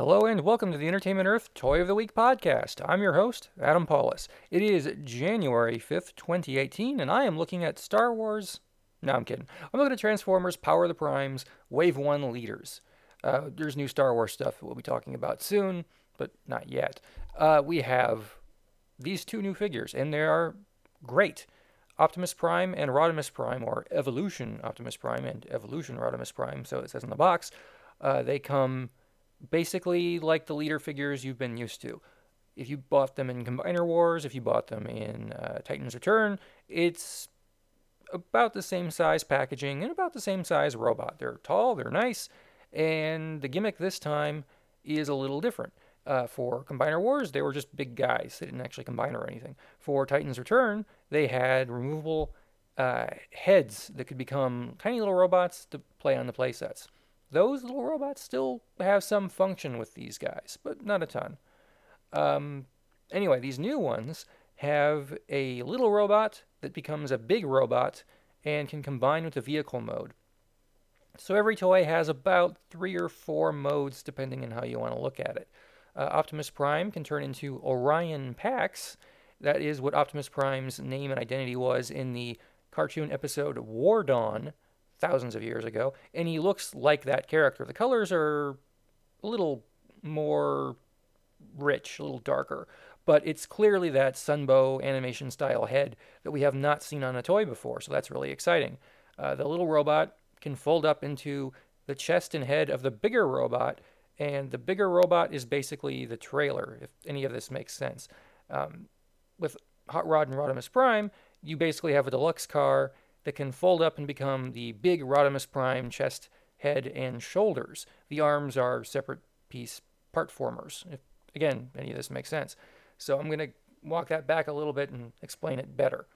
Hello and welcome to the Entertainment Earth Toy of the Week podcast. I'm your host, Adam Pawlus. It is January 5th, 2018, and I am looking at Star Wars. No, I'm kidding. I'm looking at Transformers Power of the Primes Wave 1 Leaders. Uh, there's new Star Wars stuff we'll be talking about soon, but not yet. Uh, we have these two new figures, and they are great. Optimus Prime and Rodimus Prime, or Evolution Optimus Prime and Evolution Rodimus Prime, so it says in the box, uh, they come basically like the leader figures you've been used to. If you bought them in Combiner Wars, if you bought them in uh, Titan's Return, it's about the same size packaging and about the same size robot. They're tall, they're nice, and the gimmick this time is a little different. Uh, for Combiner Wars, they were just big guys. They didn't actually combine or anything. For Titan's Return, they had removable uh, heads that could become tiny little robots to play on the playsets those little robots still have some function with these guys, but not a ton. Um, anyway, these new ones have a little robot that becomes a big robot and can combine with the vehicle mode. So every toy has about three or four modes depending on how you want to look at it. Uh, Optimus Prime can turn into Orion Pax. That is what Optimus Prime's name and identity was in the cartoon episode War Dawn thousands of years ago, and he looks like that character. The colors are a little more rich, a little darker, but it's clearly that Sunbow animation style head that we have not seen on a toy before, so that's really exciting. Uh, the little robot can fold up into the chest and head of the bigger robot, and the bigger robot is basically the trailer, if any of this makes sense. Um, with Hot Rod and Rodimus Prime, you basically have a deluxe car that can fold up and become the big Rodimus Prime chest, head, and shoulders. The arms are separate piece part formers. If, again, any of this makes sense. So I'm going to walk that back a little bit and explain it better.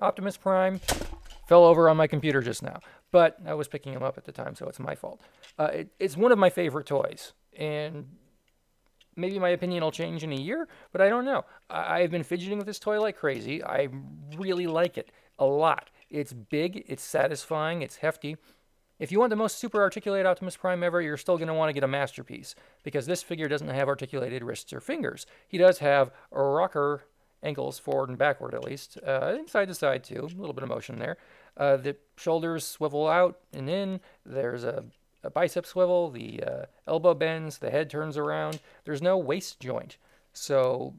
Optimus Prime fell over on my computer just now, but I was picking him up at the time, so it's my fault. Uh, it, it's one of my favorite toys, and maybe my opinion will change in a year, but I don't know. I, I've been fidgeting with this toy like crazy. I really like it a lot. It's big, it's satisfying, it's hefty. If you want the most super articulated Optimus Prime ever, you're still going to want to get a masterpiece because this figure doesn't have articulated wrists or fingers. He does have rocker ankles, forward and backward at least, uh, side to side too, a little bit of motion there. Uh, the shoulders swivel out and in. There's a, a bicep swivel. The uh, elbow bends. The head turns around. There's no waist joint, so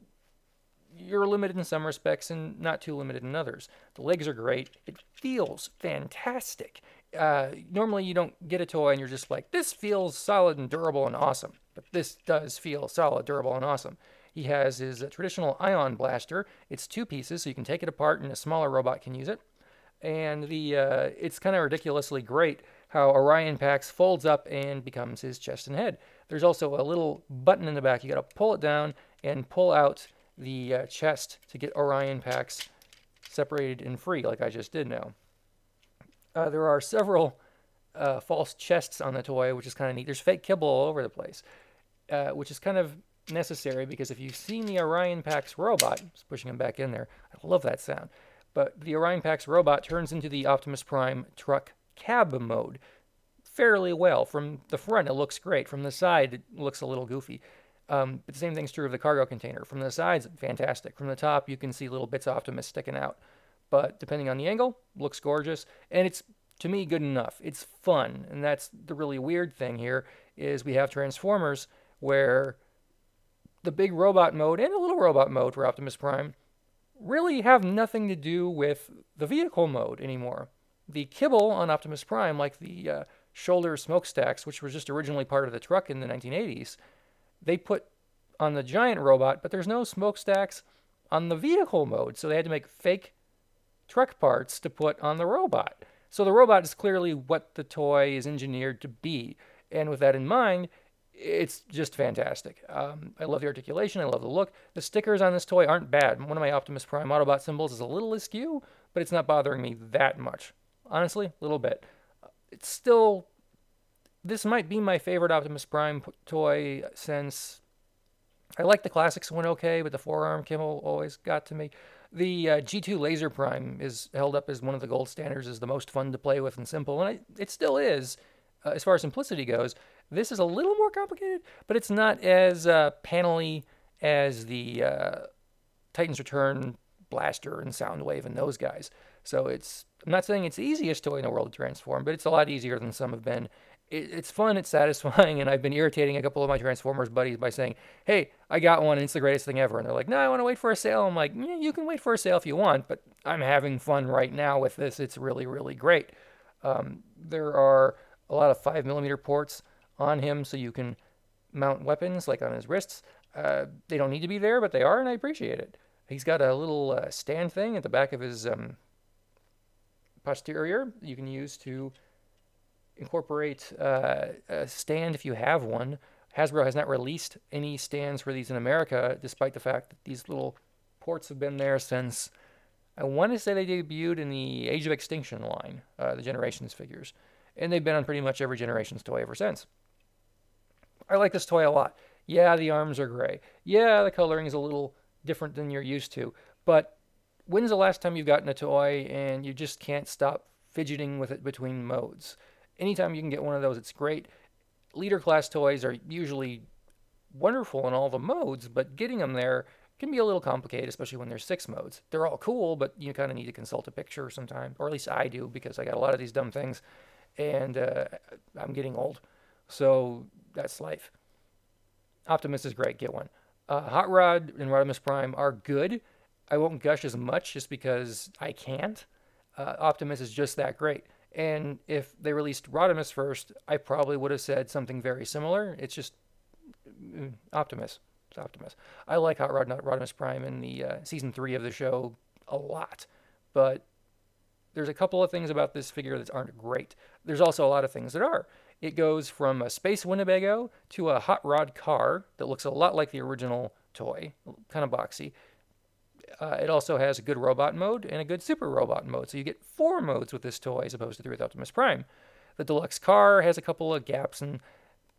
you're limited in some respects and not too limited in others. The legs are great. It feels fantastic. Uh, normally, you don't get a toy and you're just like, this feels solid and durable and awesome. But this does feel solid, durable, and awesome. He has his uh, traditional ion blaster. It's two pieces, so you can take it apart and a smaller robot can use it. And the uh, it's kind of ridiculously great how Orion Pax folds up and becomes his chest and head. There's also a little button in the back. You got to pull it down and pull out the uh, chest to get Orion Pax separated and free, like I just did now. Uh, there are several uh, false chests on the toy, which is kind of neat. There's fake kibble all over the place, uh, which is kind of necessary because if you've seen the Orion Pax robot, just pushing him back in there, I love that sound. But the Orion Pax robot turns into the Optimus Prime truck cab mode fairly well. From the front, it looks great. From the side, it looks a little goofy. Um, but the same thing's true of the cargo container. From the sides, fantastic. From the top, you can see little bits of Optimus sticking out. But depending on the angle, looks gorgeous, and it's to me good enough. It's fun, and that's the really weird thing here is we have Transformers where the big robot mode and a little robot mode for Optimus Prime really have nothing to do with the vehicle mode anymore. The kibble on Optimus Prime, like the uh, shoulder smokestacks, which was just originally part of the truck in the 1980s, they put on the giant robot, but there's no smokestacks on the vehicle mode. So they had to make fake truck parts to put on the robot. So the robot is clearly what the toy is engineered to be. And with that in mind, it's just fantastic. Um, I love the articulation. I love the look. The stickers on this toy aren't bad. One of my Optimus Prime Autobot symbols is a little askew, but it's not bothering me that much. Honestly, a little bit. It's still this might be my favorite Optimus Prime toy since I like the classics one okay, but the forearm kibble always got to me. The uh, G2 Laser Prime is held up as one of the gold standards, as the most fun to play with and simple, and I, it still is uh, as far as simplicity goes. This is a little more complicated, but it's not as uh, panely as the uh, Titans Return Blaster and Soundwave and those guys. So it's I'm not saying it's the easiest toy in the world to transform, but it's a lot easier than some have been. It, it's fun, it's satisfying, and I've been irritating a couple of my Transformers buddies by saying, "Hey, I got one, and it's the greatest thing ever." And they're like, "No, I want to wait for a sale." I'm like, yeah, "You can wait for a sale if you want, but I'm having fun right now with this. It's really, really great." Um, there are a lot of five millimeter ports on him, so you can mount weapons like on his wrists. Uh, they don't need to be there, but they are, and I appreciate it. He's got a little uh, stand thing at the back of his um, posterior you can use to incorporate uh, a stand if you have one. Hasbro has not released any stands for these in America, despite the fact that these little ports have been there since I want to say they debuted in the Age of Extinction line, uh, the Generations figures, and they've been on pretty much every Generations toy ever since. I like this toy a lot. Yeah, the arms are gray. Yeah, the coloring is a little different than you're used to, but when's the last time you've gotten a toy and you just can't stop fidgeting with it between modes? Anytime you can get one of those, it's great. Leader class toys are usually wonderful in all the modes, but getting them there can be a little complicated, especially when there's six modes. They're all cool, but you kind of need to consult a picture sometimes, or at least I do because I got a lot of these dumb things, and uh, I'm getting old, so that's life. Optimus is great, get one. Uh, Hot Rod and Rodimus Prime are good. I won't gush as much just because I can't. Uh, Optimus is just that great. And if they released Rodimus first, I probably would have said something very similar. It's just mm, Optimus. It's Optimus. I like Hot Rod, Rodimus Prime in the uh, season three of the show a lot, but there's a couple of things about this figure that aren't great. There's also a lot of things that are. It goes from a space Winnebago to a hot rod car that looks a lot like the original toy, kind of boxy. Uh, it also has a good robot mode and a good super robot mode. So you get four modes with this toy as opposed to three with Optimus Prime. The deluxe car has a couple of gaps and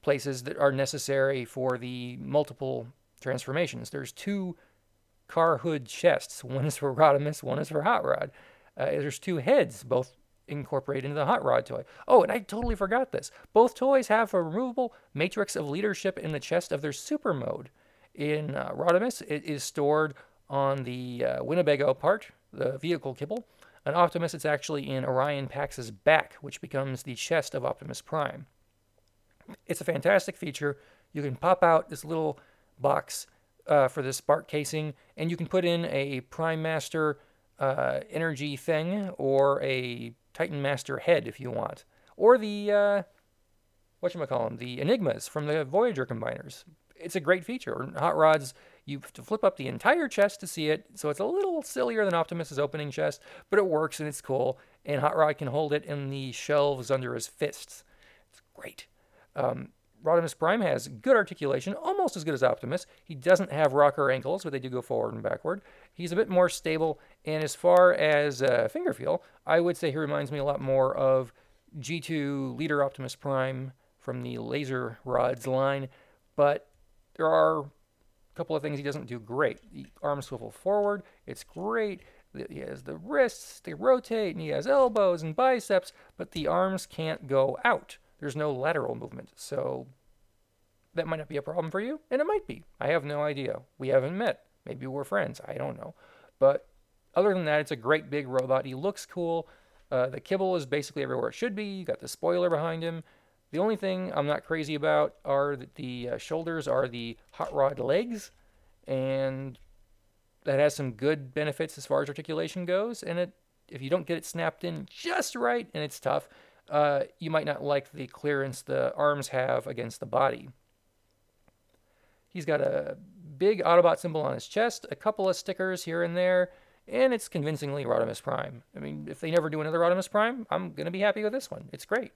places that are necessary for the multiple transformations. There's two car hood chests. One is for Rodimus, one is for Hot Rod. Uh, there's two heads, both incorporated into the Hot Rod toy. Oh, and I totally forgot this. Both toys have a removable matrix of leadership in the chest of their super mode. In uh, Rodimus, it is stored on the uh, Winnebago part, the vehicle kibble. An Optimus, it's actually in Orion Pax's back, which becomes the chest of Optimus Prime. It's a fantastic feature. You can pop out this little box uh, for this spark casing, and you can put in a Prime Master uh, energy thing or a Titan Master head if you want, or the uh, what you call them, the Enigmas from the Voyager combiners. It's a great feature. Hot Rods you have to flip up the entire chest to see it, so it's a little sillier than Optimus's opening chest, but it works and it's cool. And Hot Rod can hold it in the shelves under his fists. It's great. Um, Rodimus Prime has good articulation, almost as good as Optimus. He doesn't have rocker ankles, but they do go forward and backward. He's a bit more stable, and as far as uh, finger feel, I would say he reminds me a lot more of G2 Leader Optimus Prime from the Laser Rods line, but there are couple of things he doesn't do great. The arms swivel forward, it's great. He has the wrists, they rotate, and he has elbows and biceps, but the arms can't go out. There's no lateral movement. So that might not be a problem for you, and it might be. I have no idea. We haven't met. Maybe we're friends. I don't know. But other than that, it's a great big robot. He looks cool. Uh, the kibble is basically everywhere it should be. You got the spoiler behind him. The only thing I'm not crazy about are that the uh, shoulders are the hot rod legs, and that has some good benefits as far as articulation goes. And it, if you don't get it snapped in just right, and it's tough, uh, you might not like the clearance the arms have against the body. He's got a big Autobot symbol on his chest, a couple of stickers here and there, and it's convincingly Rodimus Prime. I mean, if they never do another Rodimus Prime, I'm to be happy with this one. It's great.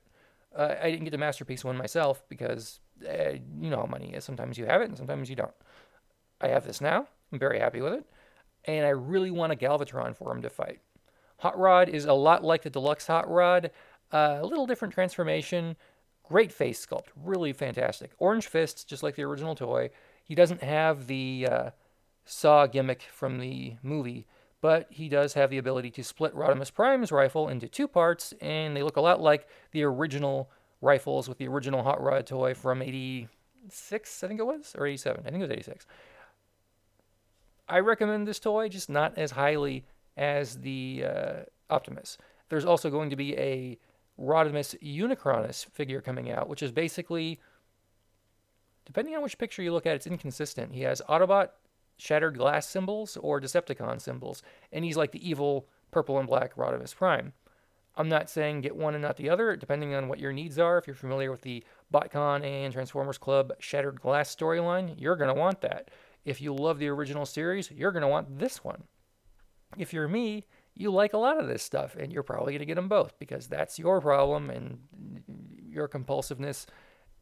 Uh, I didn't get the masterpiece one myself because uh, you know how money is. Sometimes you have it and sometimes you don't. I have this now. I'm very happy with it. And I really want a Galvatron for him to fight. Hot Rod is a lot like the deluxe Hot Rod, uh, a little different transformation. Great face sculpt, really fantastic. Orange fists, just like the original toy. He doesn't have the uh, saw gimmick from the movie, but he does have the ability to split Rodimus Prime's rifle into two parts, and they look a lot like the original rifles with the original Hot Rod toy from 86, I think it was, or 87. I think it was 86. I recommend this toy, just not as highly as the uh, Optimus. There's also going to be a Rodimus Unicronus figure coming out, which is basically, depending on which picture you look at, it's inconsistent. He has Autobot shattered glass symbols or Decepticon symbols, and he's like the evil purple and black Rodimus Prime. I'm not saying get one and not the other, depending on what your needs are. If you're familiar with the BotCon and Transformers Club Shattered Glass storyline, you're going to want that. If you love the original series, you're going to want this one. If you're me, you like a lot of this stuff, and you're probably going to get them both because that's your problem and your compulsiveness,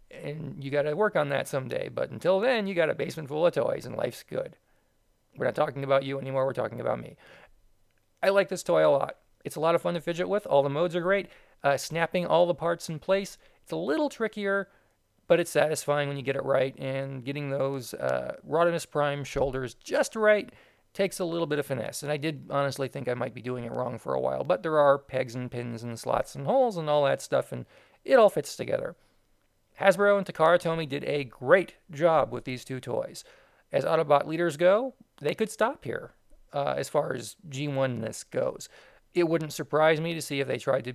and you got to work on that someday. But until then, you got a basement full of toys, and life's good. We're not talking about you anymore, we're talking about me. I like this toy a lot. It's a lot of fun to fidget with. All the modes are great. Uh, snapping all the parts in place, it's a little trickier, but it's satisfying when you get it right. And getting those uh, Rodimus Prime shoulders just right takes a little bit of finesse. And I did honestly think I might be doing it wrong for a while, but there are pegs and pins and slots and holes and all that stuff, and it all fits together. Hasbro and Takara Tomy did a great job with these two toys. As Autobot leaders go, they could stop here uh, as far as G1ness goes it wouldn't surprise me to see if they tried to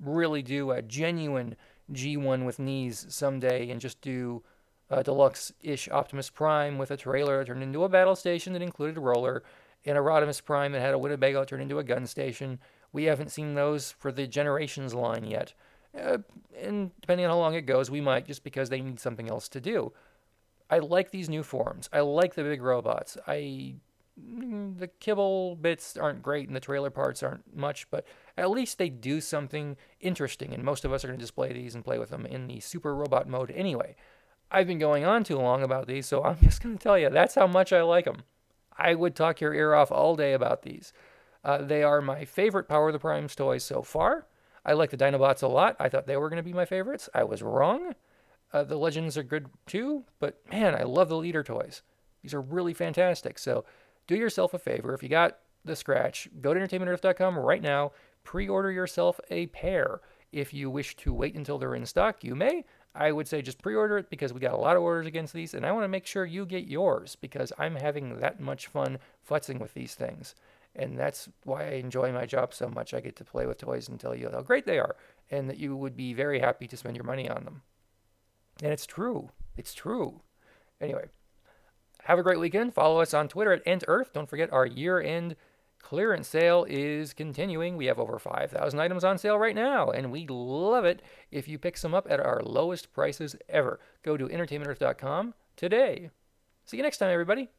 really do a genuine G1 with knees someday and just do a deluxe ish Optimus Prime with a trailer that turned into a battle station that included a roller and a Rodimus Prime that had a Winnebago turned into a gun station. We haven't seen those for the Generations line yet. Uh, and depending on how long it goes, we might just because they need something else to do. I like these new forms. I like the big robots. I Mm, the kibble bits aren't great and the trailer parts aren't much, but at least they do something interesting. And most of us are going to display these and play with them in the super robot mode anyway. I've been going on too long about these, so I'm just going to tell you that's how much I like them. I would talk your ear off all day about these. Uh, they are my favorite Power of the Primes toys so far. I like the Dinobots a lot. I thought they were going to be my favorites. I was wrong. Uh, the Legends are good too, but man, I love the leader toys. These are really fantastic. So do yourself a favor. If you got the scratch, go to entertainmentearth.com right now, pre order yourself a pair. If you wish to wait until they're in stock, you may. I would say just pre order it because we got a lot of orders against these, and I want to make sure you get yours because I'm having that much fun futzing with these things. And that's why I enjoy my job so much. I get to play with toys and tell you how great they are, and that you would be very happy to spend your money on them. And it's true. It's true. Anyway, have a great weekend. Follow us on Twitter at Ent Earth. Don't forget our year end clearance sale is continuing. We have over 5,000 items on sale right now, and we love it if you pick some up at our lowest prices ever. Go to entertainmentearth.com today. See you next time, everybody.